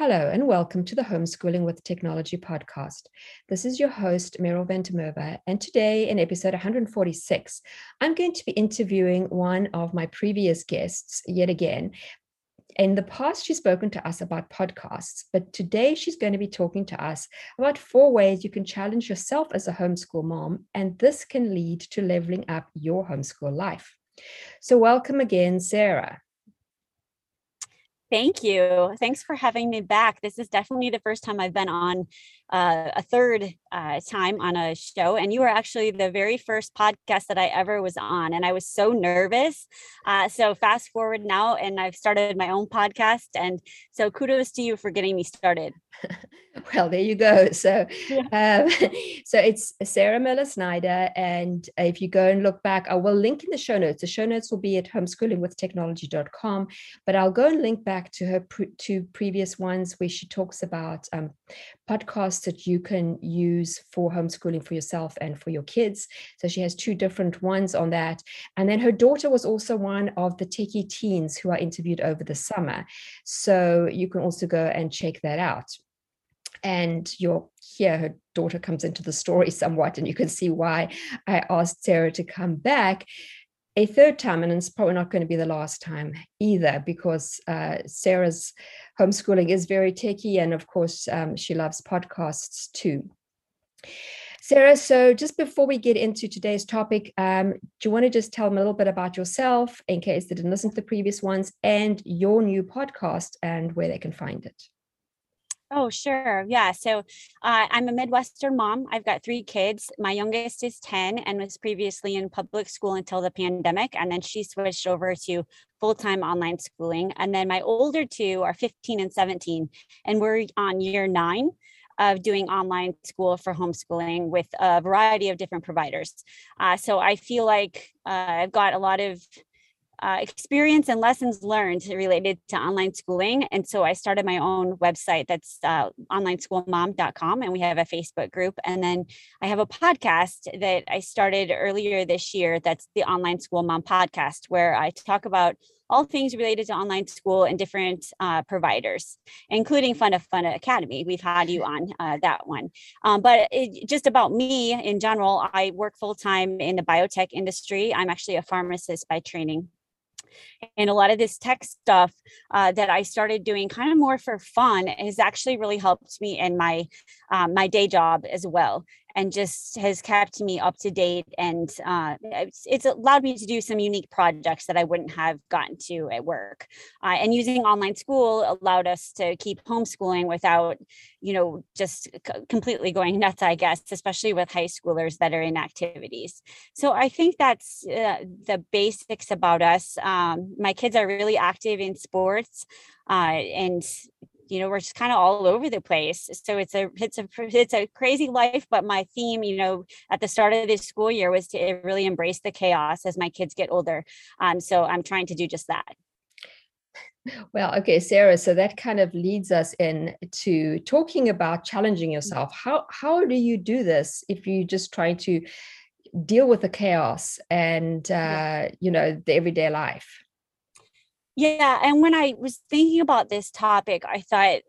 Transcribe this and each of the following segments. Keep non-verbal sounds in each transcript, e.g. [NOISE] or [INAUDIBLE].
Hello, and welcome to the Homeschooling with Technology podcast. This is your host, Meryl van der Merwe, and today in episode 146, I'm going to be interviewing one of my previous guests yet again. In the past, she's spoken to us about podcasts, but today she's going to be talking to us about four ways you can challenge yourself as a homeschool mom, and this can lead to leveling up your homeschool life. So, welcome again, Sarah. Thank you. Thanks for having me back. This is definitely the first time I've been on uh, a third uh, time on a show, and you were actually the very first podcast that I ever was on, and I was so nervous. Uh, so fast forward now, and I've started my own podcast, and so kudos to you for getting me started. [LAUGHS] well, there you go. So, yeah. um, [LAUGHS] so it's Sarah Miller Snyder, and if you go and look back, I will link in the show notes. The show notes will be at homeschoolingwithtechnology.com, but I'll go and link back to her pre- two previous ones where she talks about um, podcasts that you can use for homeschooling for yourself and for your kids. So she has two different ones on that. And then her daughter was also one of the techie teens who are interviewed over the summer. So you can also go and check that out. And you'll hear her daughter comes into the story [LAUGHS] somewhat, and you can see why I asked Sarah to come back a third time, and it's probably not going to be the last time either, because uh, Sarah's homeschooling is very techy, and of course, um, she loves podcasts too. Sarah, so just before we get into today's topic, um, do you want to just tell them a little bit about yourself in case they didn't listen to the previous ones and your new podcast and where they can find it? Oh, sure. Yeah. So uh, I'm a Midwestern mom. I've got three kids. My youngest is 10 and was previously in public school until the pandemic. And then she switched over to full time online schooling. And then my older two are 15 and 17. And we're on year nine of doing online school for homeschooling with a variety of different providers. Uh, so I feel like uh, I've got a lot of uh, experience and lessons learned related to online schooling. And so I started my own website that's uh, onlineschoolmom.com, and we have a Facebook group. And then I have a podcast that I started earlier this year that's the Online School Mom podcast, where I talk about all things related to online school and different uh, providers, including Funda Funda Academy. We've had you on uh, that one. Um, but it, just about me in general, I work full time in the biotech industry. I'm actually a pharmacist by training and a lot of this tech stuff uh, that I started doing kind of more for fun has actually really helped me in my um, my day job as well and just has kept me up to date and uh, it's, it's, allowed me to do some unique projects that i wouldn't have gotten to at work. Uh, and using online school allowed us to keep homeschooling without you know just c- completely going nuts i guess especially with high schoolers that are in activities. So i think that's uh, the basics about us. Um, my kids are really active in sports uh, and you know we're just kind of all over the place so it's a it's a it's a crazy life but my theme you know at the start of this school year was to really embrace the chaos as my kids get older um so i'm trying to do just that. Well okay sarah so that kind of leads us in to talking about challenging yourself. How how do you do this if you're just try to deal with the chaos and uh, you know the everyday life yeah. And when I was thinking about this topic, I thought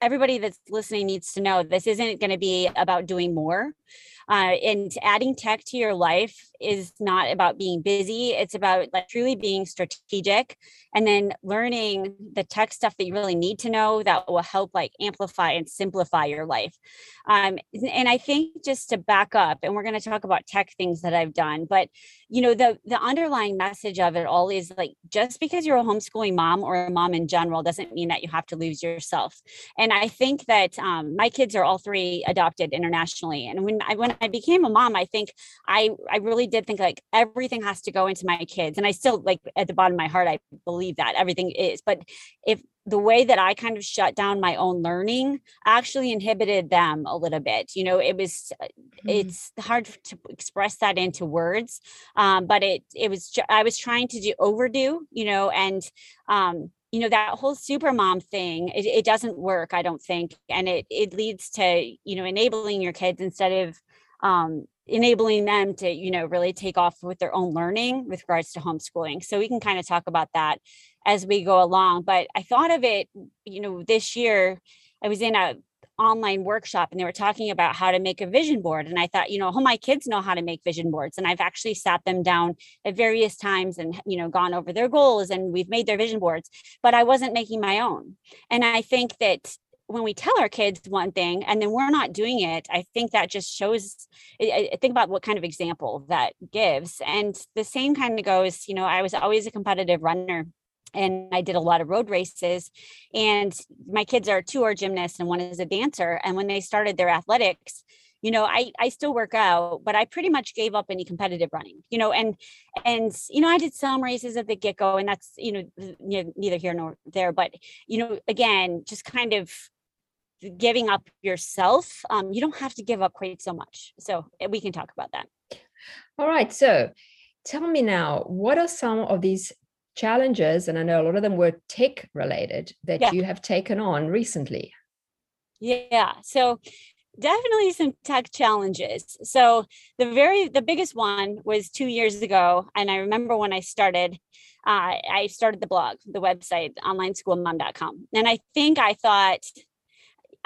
everybody that's listening needs to know this isn't going to be about doing more. Uh, and adding tech to your life is not about being busy. It's about like truly being strategic and then learning the tech stuff that you really need to know that will help like amplify and simplify your life. Um, and I think just to back up, and we're going to talk about tech things that I've done, but you know, the the underlying message of it all is like just because you're a homeschooling mom or a mom in general doesn't mean that you have to lose yourself. And I think that um, my kids are all three adopted internationally, and when I when I became a mom, I think I I really did think like everything has to go into my kids. And I still like at the bottom of my heart, I believe that everything is. But if the way that I kind of shut down my own learning actually inhibited them a little bit. You know, it was mm-hmm. it's hard to express that into words, um, but it it was I was trying to do overdo, you know, and um, you know that whole super mom thing it, it doesn't work i don't think and it it leads to you know enabling your kids instead of um, enabling them to you know really take off with their own learning with regards to homeschooling so we can kind of talk about that as we go along but i thought of it you know this year i was in a online workshop and they were talking about how to make a vision board. And I thought, you know, oh, my kids know how to make vision boards. And I've actually sat them down at various times and, you know, gone over their goals and we've made their vision boards, but I wasn't making my own. And I think that when we tell our kids one thing and then we're not doing it, I think that just shows. I, think about what kind of example that gives. And the same kind of goes, you know, I was always a competitive runner and I did a lot of road races. And my kids are two are gymnasts and one is a dancer. And when they started their athletics, you know, I I still work out, but I pretty much gave up any competitive running, you know, and and you know, I did some races at the get go, and that's you know neither here nor there. But you know, again, just kind of giving up yourself. Um, you don't have to give up quite so much. So eh, we can talk about that. All right. So tell me now, what are some of these challenges, and I know a lot of them were tech related, that yeah. you have taken on recently? Yeah. So definitely some tech challenges. So the very the biggest one was two years ago, and I remember when I started. Uh, I started the blog, the website, onlineschoolmom.com. And I think I thought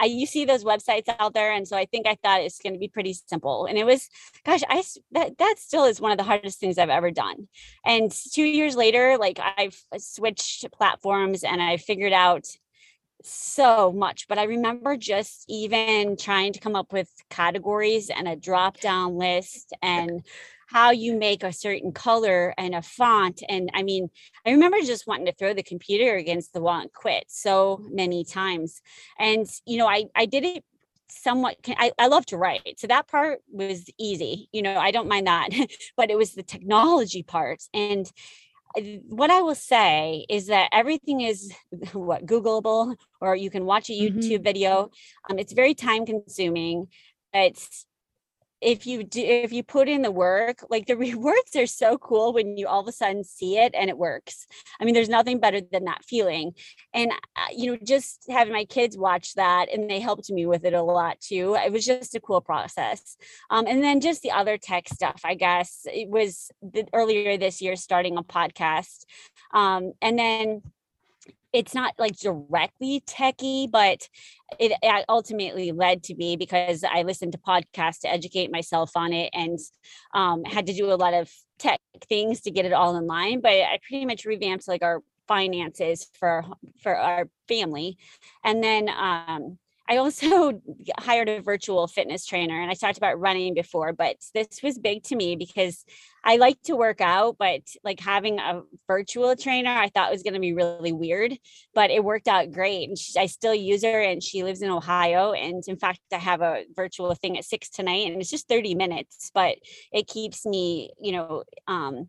I you see those websites out there, and so I think I thought it's going to be pretty simple. And it was, gosh, I that that still is one of the hardest things I've ever done. And two years later, like I've uh, switched platforms and I figured out so much but i remember just even trying to come up with categories and a drop down list and how you make a certain color and a font. And I mean, I remember just wanting to throw the computer against the wall and quit so many times. And, you know, I, I did it somewhat I, I love to write so that part was easy you know i don't mind that [LAUGHS] but it was the technology part and uh, what I will say is that everything is [LAUGHS] what Googleable, or you can watch a mm-hmm. YouTube mm-hmm. video. Um, it's very time consuming. It's if you do if you put in the work like the [LAUGHS] rewards are so cool when you all of a sudden see it and it works. I mean there's nothing better than that feeling. And uh, you know just having my kids watch that and they helped me with it a lot too it was just a cool process. Um, and then just the other tech stuff i guess it was the, earlier this year starting a podcast. Um, and then it's not like directly techy, but it ultimately led to me because I listened to podcasts to educate myself on it and um, had to do a lot of tech things to get it all in line. But I pretty much revamped like our finances for for our family, and then um, I also [LAUGHS] hired a virtual fitness trainer and I talked about running before, but this was big to me because I like to work out, but like having a virtual trainer, I thought was going to be really weird, but it worked out great. And she, I still use her and she lives in Ohio. And in fact, I have a virtual thing at six tonight and it's just 30 minutes, but it keeps me, you know, um,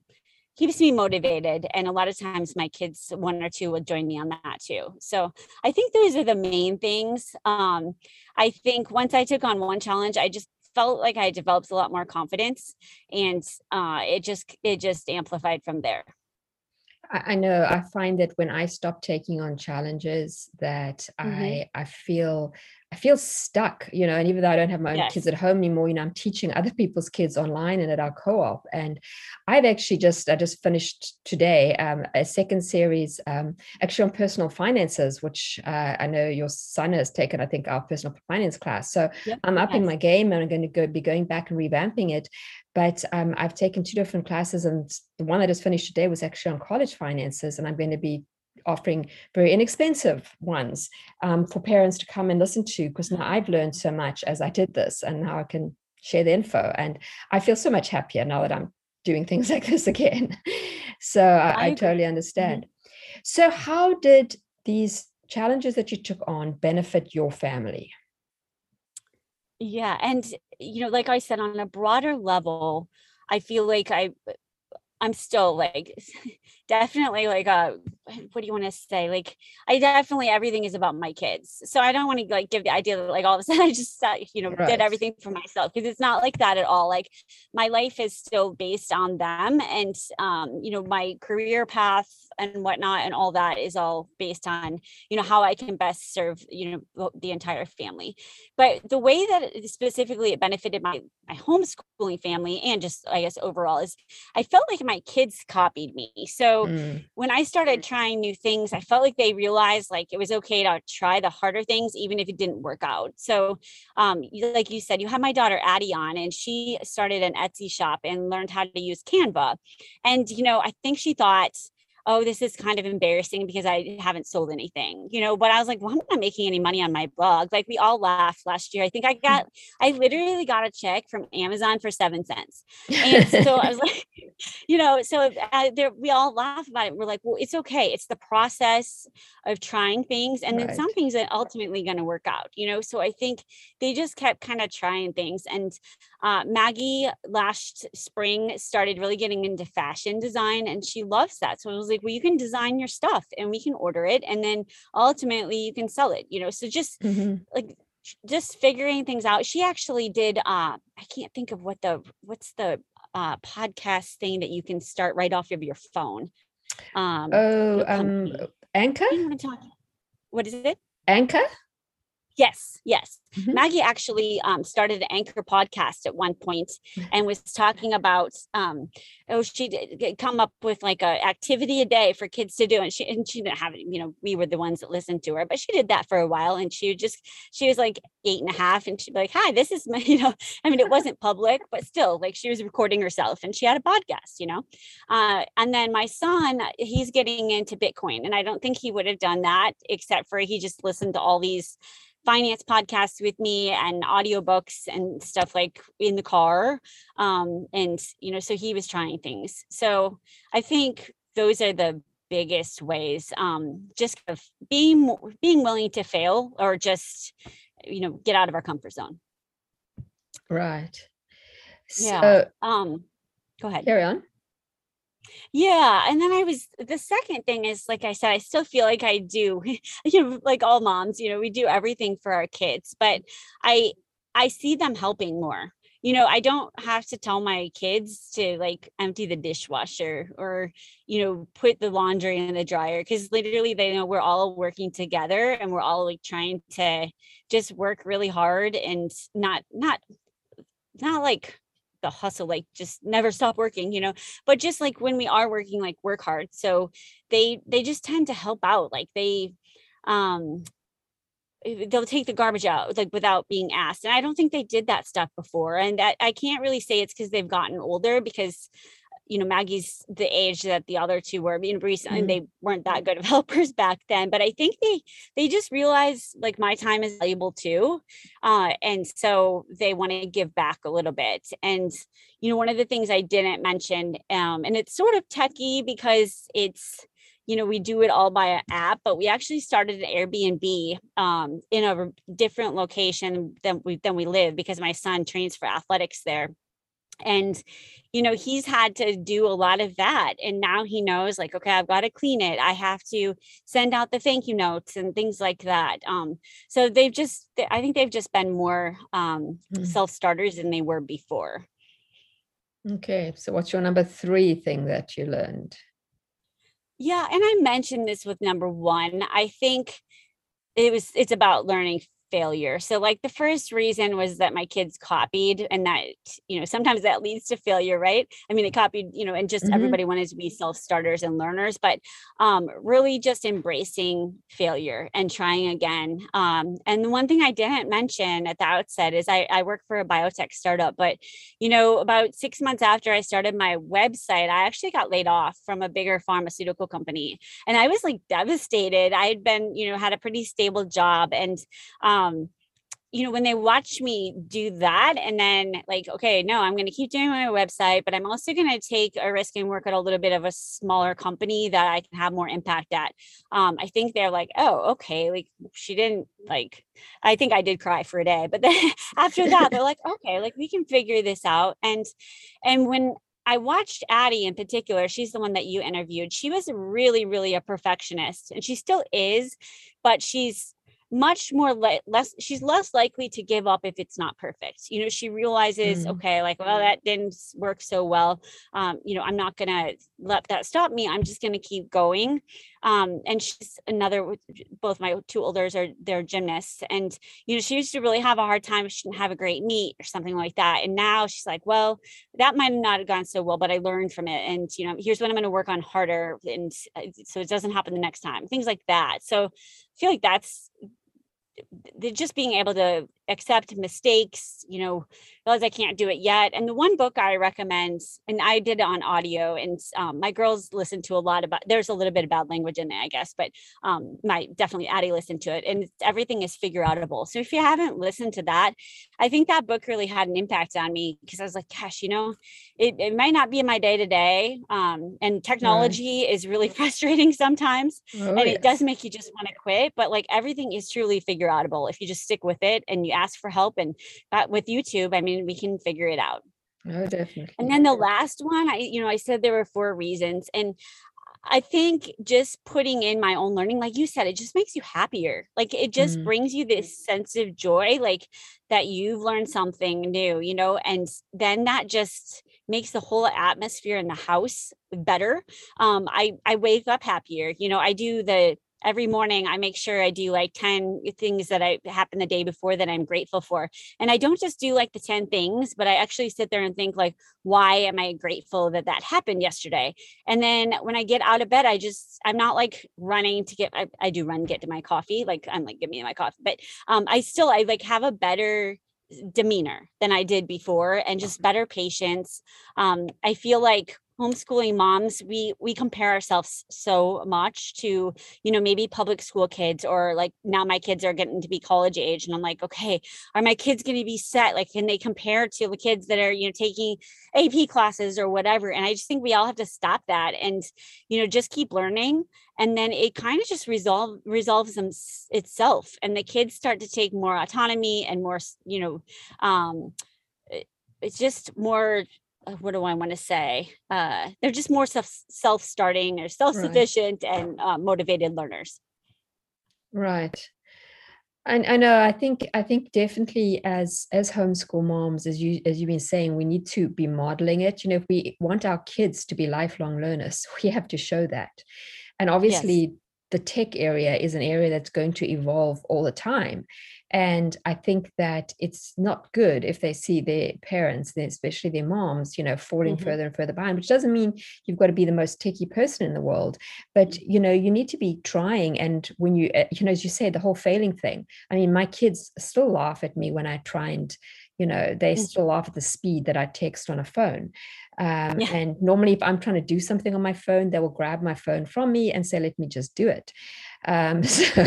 keeps me motivated and a lot of times my kids one or two will join me on that too. So i think those are the main things. Um, i think once i took on one challenge i just felt like i developed a lot more confidence and uh, it just it just amplified from there. I know I find that when I stop taking on challenges that mm-hmm. I I feel I feel stuck, you know, and even though I don't have my own yes. kids at home anymore, you know, I'm teaching other people's kids online and at our co-op. And I've actually just I just finished today um, a second series um, actually on personal finances, which uh, I know your son has taken, I think, our personal finance class. So yep. I'm upping yes. my game and I'm going to go be going back and revamping it. But um, I've taken two different classes, and the one I just finished today was actually on college finances, and I'm going to be offering very inexpensive ones um, for parents to come and listen to because now I've learned so much as I did this, and now I can share the info, and I feel so much happier now that I'm doing things [LAUGHS] like this again. so I, I, I totally mm-hmm. understand. Mm-hmm. So how did these challenges that you took on benefit your family? Yeah, and you know, like I said, on a broader level, I feel like I I'm still like [LAUGHS] definitely like uh what do you want to say? Like I definitely everything is about my kids. So I don't want to like give the idea that like all of a [LAUGHS] sudden I just you know right. did everything for myself because it's not like that at all. Like my life is still based on them and um you know my career path and whatnot and all that is all based on you know how i can best serve you know the entire family but the way that it specifically it benefited my my homeschooling family and just i guess overall is i felt like my kids copied me so mm. when i started trying new things i felt like they realized like it was okay to try the harder things even if it didn't work out. So um like you said you had my daughter addie on and she started an etsy shop and learned how to use canva. And you know i think she thought oh, this is kind of embarrassing because I haven't sold anything, you know. But I was like, well, I'm not making any money on my blog. Like we all laughed last year. I think I mm. got, I literally got a check from Amazon for seven cents. And [LAUGHS] so I was like, [LAUGHS] you know, so uh, there, we all laugh about it. We're like, well, it's okay. It's the process of trying things. And right. then some things that ultimately going to work out, you know. So I think they just kept kind of trying things. And uh, Maggie last spring started really getting into fashion design and she loves that. So it was like, well, you can design your stuff and we can order it. And then ultimately you can sell it, you know? So just mm-hmm. like, just figuring things out. She actually did, uh, I can't think of what the, what's the uh, podcast thing that you can start right off of your phone. Um, oh, um, Anchor? What is it? Anchor? Yes, yes. Mm-hmm. Maggie actually um, started an anchor podcast at one mm. and was talking about um, oh she did come up with like a activity a day for kids to do and she and she didn't have it you know we were the ones that listened to her but she did that for a while and she just she was like eight and a half and she'd be like hi this is my [LAUGHS] you know I mean it wasn't public but still like she was recording herself and she had a podcast you know uh, and then my son he's getting into Bitcoin and I don't think he would have done that except for he just listened to all these finance podcasts with me and audiobooks and stuff like in the car um, and you know so he was trying things. So i think those are the biggest ways um, just of being being willing to fail or just you know get out of our comfort zone. Right. Yeah so, um go ahead. Carry on yeah. And then I was the second thing is like I said, I still feel like I do, [LAUGHS] you know, like all moms, you know, we do everything for our kids, but I I see them helping more. You know, I don't have to tell my kids to like empty the dishwasher or, you know, put the laundry in the dryer because literally they know we're all working together and we're all like trying to just work really hard and not not not like the hustle like just never stop working you know? But just like when we are working like work hard so they they just tend to help out like they um eh, they'll take the garbage out like without being asked and i don't think they did that stuff before and that i can't really say it's because they've gotten older because you know Maggie's the age that the other two were. I mean, recently mm-hmm. they weren't that good [LAUGHS] of helpers back then, but I think they they just realize like my time is valuable too, uh, and so they want to give back a little bit. And you know, one of the things I didn't mention, um, and it's sort of techie because it's you know we do it all by an app but we actually started an airbnb um, in a different location than we than we live because my son trains for athletics there and you know he's had to do a lot of that and now he knows like okay i've got to clean it. I have to send out the thank you notes and things like that um so they've just i think they've just been more um mm. self-starters than they were before. Okay so what's your number three thing that you learned? Yeah and i mentioned this with number one. I think it was it's about learning failure. So like the first reason was that my kids copied and that you know sometimes that leads to failure, right? I mean they copied, you know, and just mm-hmm. everybody wanted to be self-starters and learners, but um really just embracing failure and trying again. Um and the one thing I didn't mention at the outset is I I work for a biotech startup, but you know about 6 months after I started my website, I actually got laid off from a bigger pharmaceutical company. And I was like devastated. I had been, you know, had a pretty stable job and um um you know, when they watch me do that and then like, okay, no, I'm going to keep doing my website, but I'm also going to take a risk and work at a little bit of a smaller company that I can have more impact at. Um, I think they're like, oh, okay, like she didn't like, I think I did cry for a day, but then [LAUGHS] after that, they're like, okay, like we can figure this out. And, and when I watched Addie in particular, she's the one that you interviewed. She was really, really a perfectionist and she still is, but she's much more le- less she's less likely to give up if it's not perfect. You know she realizes mm. okay like well that didn't work so well. Um, you know i'm not gonna let that stop me. I'm just gonna keep going. Um, and she's another both my two olders are they're gymnasts and you know she used to really have a hard time she didn't have a great meet or something like that. And now she's like well that might not have gone so well but i learned from it. And you know here's what i'm going to work on harder and uh, so it doesn't happen the next time. Things like that. So i feel like that's just being able to accept mistakes, you know, realize I can't do it yet. And the one book I recommend, and I did it on audio, and um, my girls listen to a lot about. There's a little bit of bad language in there, I guess, but um, my definitely Addie listened to it, and everything is figure outable. So if you haven't listened to that, I think that book really had an impact on me because I was like, gosh, you know, it, it might not be in my day to day, and technology right. is really [LAUGHS] frustrating sometimes, oh, and yes. it does make you just want to quit. But like everything is truly figure outable if you just stick with it and you ask for help. And with YouTube, I mean, we can figure it out. Oh, definitely. And then the last one, I, you know, I said there were four reasons. And I think just putting in my own learning, like you said, it just makes you happier. Like it just mm-hmm. brings you this sense of joy, like that you've learned something new, you know, and then that just makes the whole atmosphere in the house better. Um, I I wake up happier. You know, I do the every morning I make sure I do like 10 things that I happened the day before that I'm grateful for. And I don't just do like the 10 things, but I actually sit there and think like, why am I grateful that that happened yesterday? And then when I get out of bed, I just, I'm not like running to get, I, I do run, get to my coffee. Like I'm like, give me my coffee, but um, I still, I like have a better demeanor than I did before and just better patience. Um, I feel like homeschooling moms we we compare ourselves so much to you know maybe public school kids or like now my kids are getting to be college age and i'm like okay are my kids going to be set? Like can they compare to the kids that are you know taking ap classes or whatever? And i just think we all have to stop that and you know just keep learning. And then it kind of just resolve resolves them itself. And the kids start to take more autonomy and more you know um it's just more what do I want to say? Uh, they're just more self self starting or self sufficient right. and uh, motivated learners. Right. And I know I think I think definitely as as homeschool moms, as you as you've been saying, we need to be modeling it. You know, if we want our kids to be lifelong learners, [LAUGHS] we have to show that. And obviously, yes. The tech area is an area that's going to evolve all the time. And I think that it's not good if they see their parents, especially their moms, you know, falling mm-hmm. further and further behind, which doesn't mean you've got to be the most techie person in the world. But, mm-hmm. you know, you need to be trying. And when you, uh, you know, as you say, the whole failing thing, I mean, my kids still laugh at me when I try and, you know, they mm-hmm. still laugh at the speed that I text on a phone. Um, yeah. And normally, if I'm trying to do something on my phone, they will grab my phone from me and say, let me just do it. Um, [LAUGHS] so,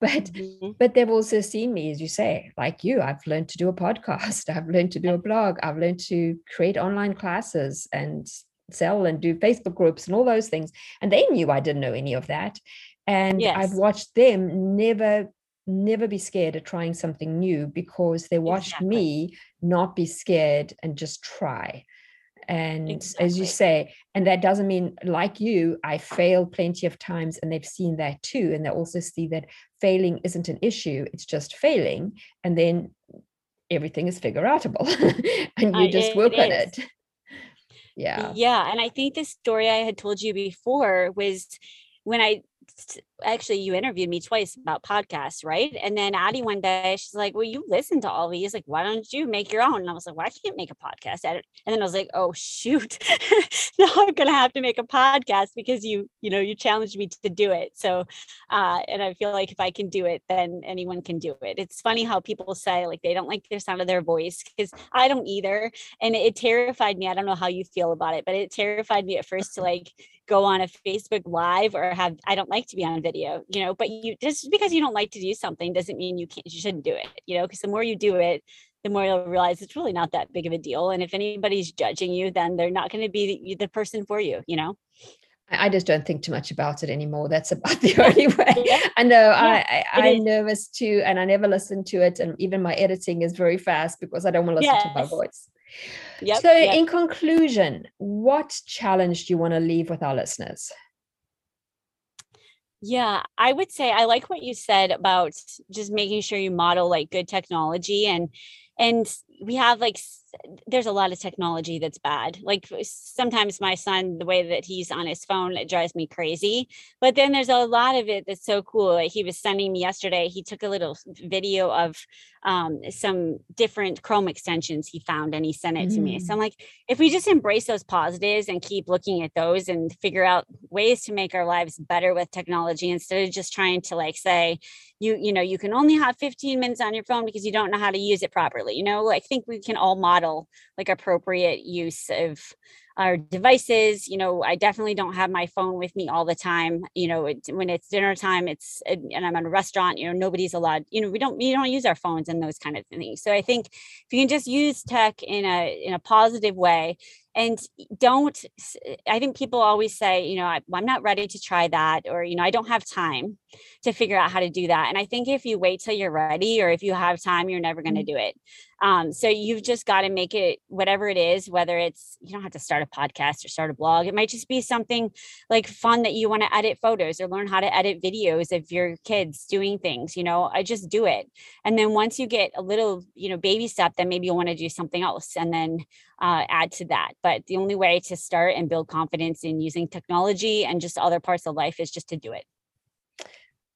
but mm-hmm. but they've also seen me, as you say, like you. I've learned to do a podcast. [LAUGHS] I've learned to do a blog. I've learned to create online classes and sell and do Facebook groups and all those things. And they knew I didn't know any of that. And yes. I've watched them never never be scared of trying something new because they watched exactly. me not be scared and just try and exactly. as you say and that doesn't mean like you i failed plenty of times and they've seen that too and they also see that failing isn't an issue it's just failing and then everything is figure outable [LAUGHS] and you just work on it [LAUGHS] yeah yeah and i think the story i had told you before was when i actually you interviewed me twice about podcasts, right? And then Addie one day, she's like, Well, you listen to all these. Like, why don't you make your own? And I was like, Well, I can't make a podcast. And then I was like, Oh shoot. [LAUGHS] now I'm gonna have to make a podcast because you, you know, you challenged me to do it. So uh, and I feel like if I can do it, then anyone can do it. It's funny how people say like they don't like the sound of their voice because I don't either. And it terrified me. I don't know how you feel about it, but it terrified me at first to like go on a Facebook live or have I don't like like to be on video, you know, but you just because you don't like to do something doesn't mean you can't, you shouldn't do it, you know, because the more you do it, the more you'll realize it's really not that big of a deal. And if anybody's judging you, then they're not going to be the, the person for you, you know? I just don't think too much about it anymore. That's [LAUGHS] about the only way. Yeah. I know yeah, I, I, am nervous too, and I never listen to it. And even my editing is very fast because I don't want to listen yes. to my voice. Yep, so, yep. in conclusion, what challenge do you want to leave with our listeners? Yeah, I would say I like what you said about just making sure you model like good technology and and we have like there's a lot of technology that's bad. Like sometimes my son, the way that he's on his phone, it drives me crazy. But then there's a lot of it that's so cool. Like he was sending me yesterday, he took a little video of um, some different Chrome extensions he found and he sent it mm. to me. So mm. I'm like, if we just embrace those positives and keep looking at those and figure out ways to make our lives better with technology instead of just trying to like say, you, you know, you can only have 15 minutes on your phone because you don't know how to use it properly. You know, I think we can all model like appropriate use of our devices you know i definitely don't have my phone with me all the time you know it, when it's dinner time it's and i'm at a restaurant you know nobody's allowed you know we don't we don't use our phones and those kind of things. So i think if you can just use tech in a in a positive way and don't i think people always say you know I, am not ready to try that or you know i don't have time to figure out how to do that. And i think if you wait till you're ready or if you have time you're never going to mm-hmm. do it. Um, so you've just got to make it whatever it is whether it's you don't have to start a podcast or start a blog it might just be something like fun that you want to edit photos or learn how to edit videos of your kids doing things you know i just do it and then once you get a little you know baby step then maybe you'll want to do something else and then uh, add to that. But the only way to start and build confidence in using technology and just other parts of life is just to do it.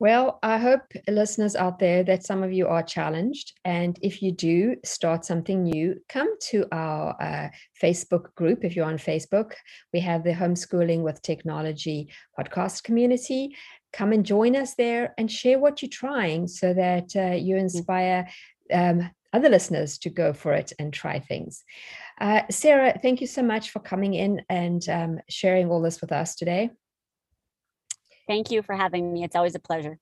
Well, I hope listeners out there that some of you are challenged. And if you do start something new, come to our uh, Facebook group. If you're on Facebook, we have the Homeschooling with Technology podcast community. Come and join us there and share what you're trying so that uh, you mm. inspire um, other listeners to go for it and try things. Uh, Sarah, thank you so much for coming in and um, sharing all this with us today. Thank you for having me. It's always a pleasure.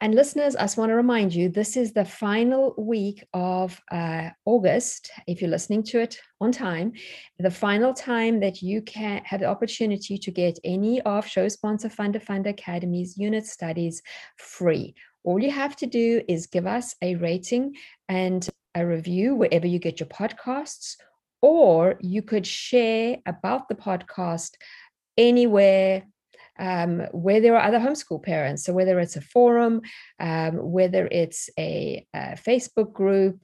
And listeners, I just want to remind you this is the final week of uh, August. If you're listening to it on time, the final time that you can have the opportunity to get any of Show Sponsor Funda Funda Academy's unit studies free. All you have to do is give us a rating and a review wherever you get your podcasts, or you could share about the podcast anywhere um, where there are other homeschool parents. So, whether it's a forum, um, whether it's a, a Facebook group,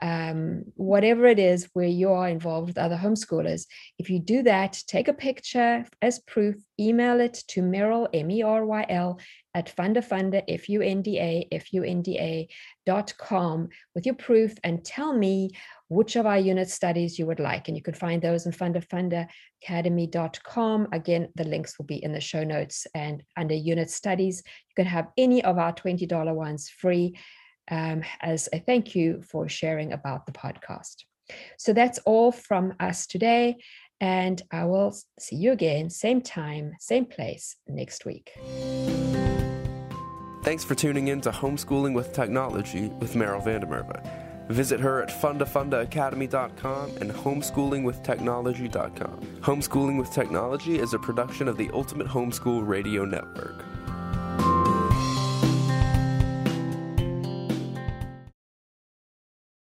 um, whatever it is where you are involved with other homeschoolers, if you do that, take a picture as proof, email it to Meryl, M E R Y L, at fundafunda, F U N D A, F U N D A dot com with your proof and tell me which of our unit studies you would like. And you can find those in fundafundaacademy.com. Again, the links will be in the show notes and under unit studies. You can have any of our $20 ones free um, as a thank you for sharing about the podcast. So that's all from us today. And I will see you again, same time, same place next week. Thanks for tuning in to Homeschooling with Technology with Meryl van der Merwe. Visit her at fundafundaacademy.com and homeschoolingwithtechnology.com. Homeschooling with Technology is a production of the Ultimate Homeschool Radio Network.